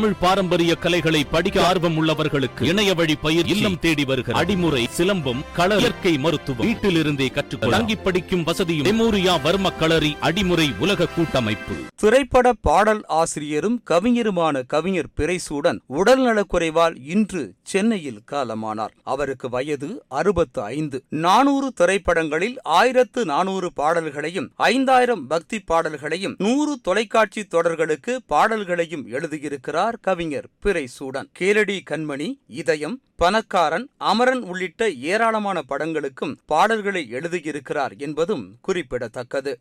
தமிழ் பாரம்பரிய கலைகளை படிக்க ஆர்வம் உள்ளவர்களுக்கு இணைய வழி பயிர் இல்லம் தேடி வருகிற அடிமுறை சிலம்பம் கள இயற்கை மருத்துவம் வீட்டிலிருந்தே கற்றுக் தங்கி படிக்கும் வசதியும் மெமோரியா வர்ம களரி அடிமுறை உலக கூட்டமைப்பு. திரைப்பட பாடல் ஆசிரியரும் கவிஞருமான கவிஞர் பிறைசூடன் உடல்நலக்குறைவால் இன்று சென்னையில் காலமானார். அவருக்கு வயது அறுபத்து ஐந்து நானூறு திரைப்படங்களில் ஆயிரத்து நானூறு பாடல்களையும் ஐந்தாயிரம் பக்தி பாடல்களையும் நூறு தொலைக்காட்சி தொடர்களுக்கு பாடல்களையும் எழுதியிருக்கிறார் கவிஞர் பிறை சூடன் கேளடி கண்மணி இதயம் பணக்காரன் அமரன் உள்ளிட்ட ஏராளமான படங்களுக்கும் பாடல்களை எழுதியிருக்கிறார் என்பதும் குறிப்பிடத்தக்கது.